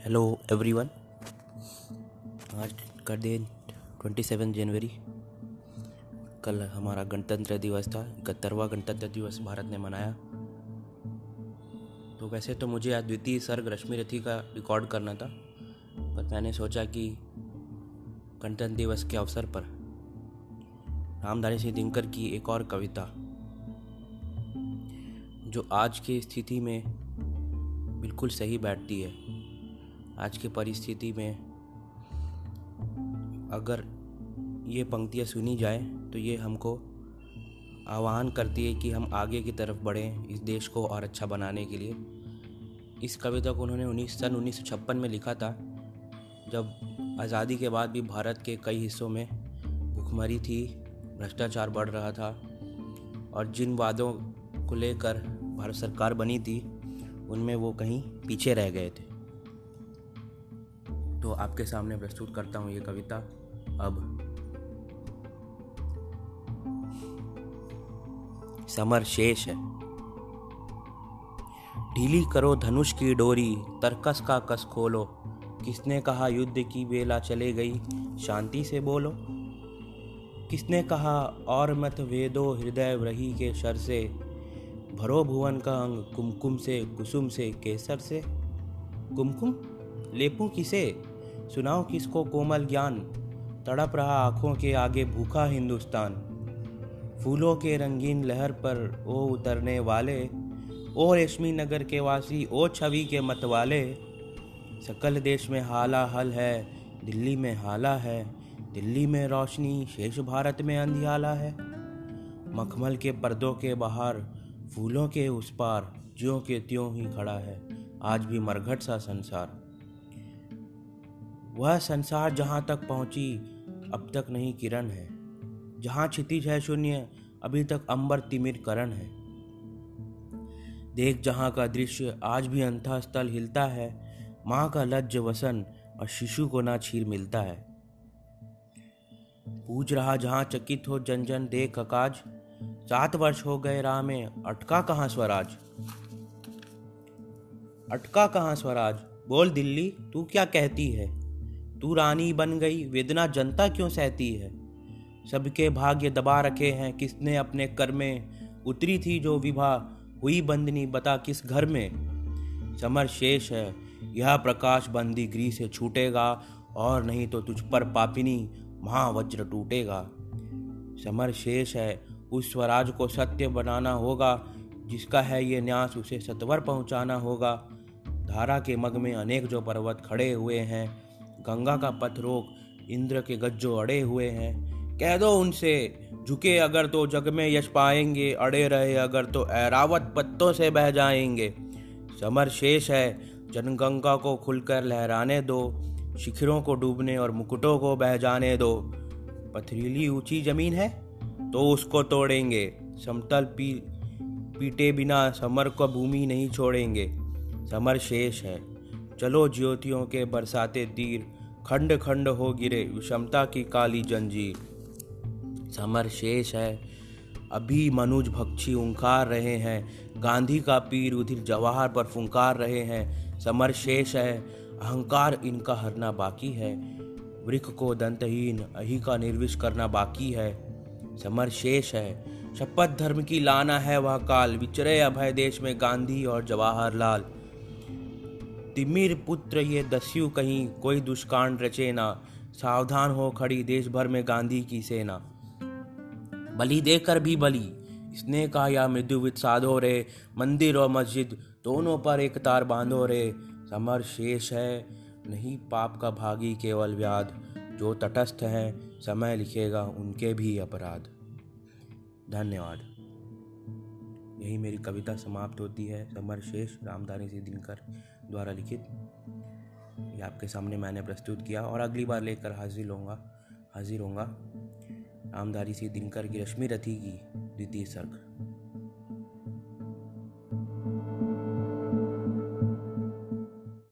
Hello everyone आज का दिन ट्वेंटी सेवन जनवरी। कल हमारा गणतंत्र दिवस था, इकहत्तरवा गणतंत्र दिवस भारत ने मनाया। तो वैसे तो मुझे आज द्वितीय सर्ग रश्मि रथी का रिकॉर्ड करना था, पर मैंने सोचा कि गणतंत्र दिवस के अवसर पर रामधारी सिंह दिनकर की एक और कविता, जो आज की स्थिति में बिल्कुल सही बैठती है। आज की परिस्थिति में अगर ये पंक्तियाँ सुनी जाए तो ये हमको आह्वान करती है कि हम आगे की तरफ़ बढ़ें इस देश को और अच्छा बनाने के लिए। इस कविता को उन्होंने उन्नीस, सन उन्नीस में लिखा था, जब आज़ादी के बाद भी भारत के कई हिस्सों में भुखमरी थी, भ्रष्टाचार बढ़ रहा था, और जिन वादों को लेकर भारत सरकार बनी थी, उनमें वो कहीं पीछे रह गए थे। तो आपके सामने प्रस्तुत करता हूँ ये कविता। अब। समर शेष है। ढीली करो धनुष की डोरी, तरकस का कस खोलो। किसने कहा युद्ध की बेला चले गई, शांति से बोलो। किसने कहा और मत वेदो हृदय रही के शर से। भरो भुवन का अंग कुमकुम से, कुसुम से, केसर से। कुमकुम? लेपू किसे? सुनाओ किसको कोमल ज्ञान? तड़प रहा आँखों के आगे भूखा हिंदुस्तान। फूलों के रंगीन लहर पर ओ उतरने वाले, ओ रेशमी नगर के वासी, ओ छवि के मतवाले, सकल देश में हाला हल है, दिल्ली में हाला है, दिल्ली में रोशनी, शेष भारत में अंधियाला है। मखमल के पर्दों के बाहर, फूलों के उस पार, ज्यों के त्यों ही खड़ा है। आज भी मरघट सा संसार। वह संसार जहाँ तक पहुँची, अब तक नहीं किरण है। जहाँ क्षितिज है शून्य, अभी तक अंबर तिमिर करण है। देख जहाँ का दृश्य आज भी अंथा स्थल हिलता है, माँ का लज्ज वसन और शिशु को ना छीर मिलता है। पूछ रहा जहाँ चकित हो जन जन देख अकाज, सात वर्ष हो गए राह में, अटका कहाँ स्वराज? अटका कहाँ स्वराज? बोल दिल्ली, तू क्या कहती है? तू रानी बन गई। वेदना जनता क्यों सहती है? सबके भाग्य दबा रखे हैं। किसने अपने कर में उतरी थी जो विवाह हुई बंदनी बता किस घर में? समर शेष है। यह प्रकाश बंदी गृह से छूटेगा और नहीं तो तुझ पर पापिनी महावज्र टूटेगा। समर शेष है। उस स्वराज को सत्य बनाना होगा। जिसका है ये न्यास उसे सत्वर पहुंचाना होगा। धारा के मग में अनेक जो पर्वत खड़े हुए हैं। गंगा का पथ रोक इंद्र के गज्जो अड़े हुए हैं। कह दो उनसे, झुके अगर तो जग में यश पाएँगे, अड़े रहे अगर तो ऐरावत पत्तों से बह जाएँगे। समर शेष है, जनगंगा को खुलकर लहराने दो, शिखरों को डूबने और मुकुटों को बह जाने दो। पथरीली ऊँची ज़मीन है तो उसको तोड़ेंगे। समतल पी, पीटे बिना समर को भूमि नहीं छोड़ेंगे। समर शेष है चलो ज्योतियों के बरसाते तीर, खंड खंड हो गिरे विषमता की काली जंजीर। समर शेष है, अभी मनुज भक्षी उंकार रहे हैं, गांधी का पीर उधिर जवाहर पर फुंकार रहे हैं। समर शेष है, अहंकार इनका हरना बाकी है, वृक्ष को दंतहीन, अही का निर्विश करना बाकी है। समर शेष है, शपथ धर्म की लाना है वह काल, विचरे अभय देश में गांधी और जवाहरलाल। तिमिर पुत्र ये दस्यु कहीं कोई दुष्कांड रचे ना। सावधान हो खड़ी देश भर में गांधी की सेना। बलि देकर भी बलि इसने कहा या मृदुवित साधो रे। मंदिर और मस्जिद दोनों पर एक तार बांधो रे। समर शेष है, नहीं पाप का भागी केवल व्याध। जो तटस्थ हैं, समय लिखेगा उनके भी अपराध। धन्यवाद। यही मेरी कविता समाप्त होती है समर शेष रामधारी सिंह दिनकर द्वारा लिखित। ये आपके सामने मैंने प्रस्तुत किया और अगली बार लेकर हाजिर होऊँगा हाजिर होऊँगा। रामधारी सिंह दिनकर की रश्मि रथी की द्वितीय सर्ग।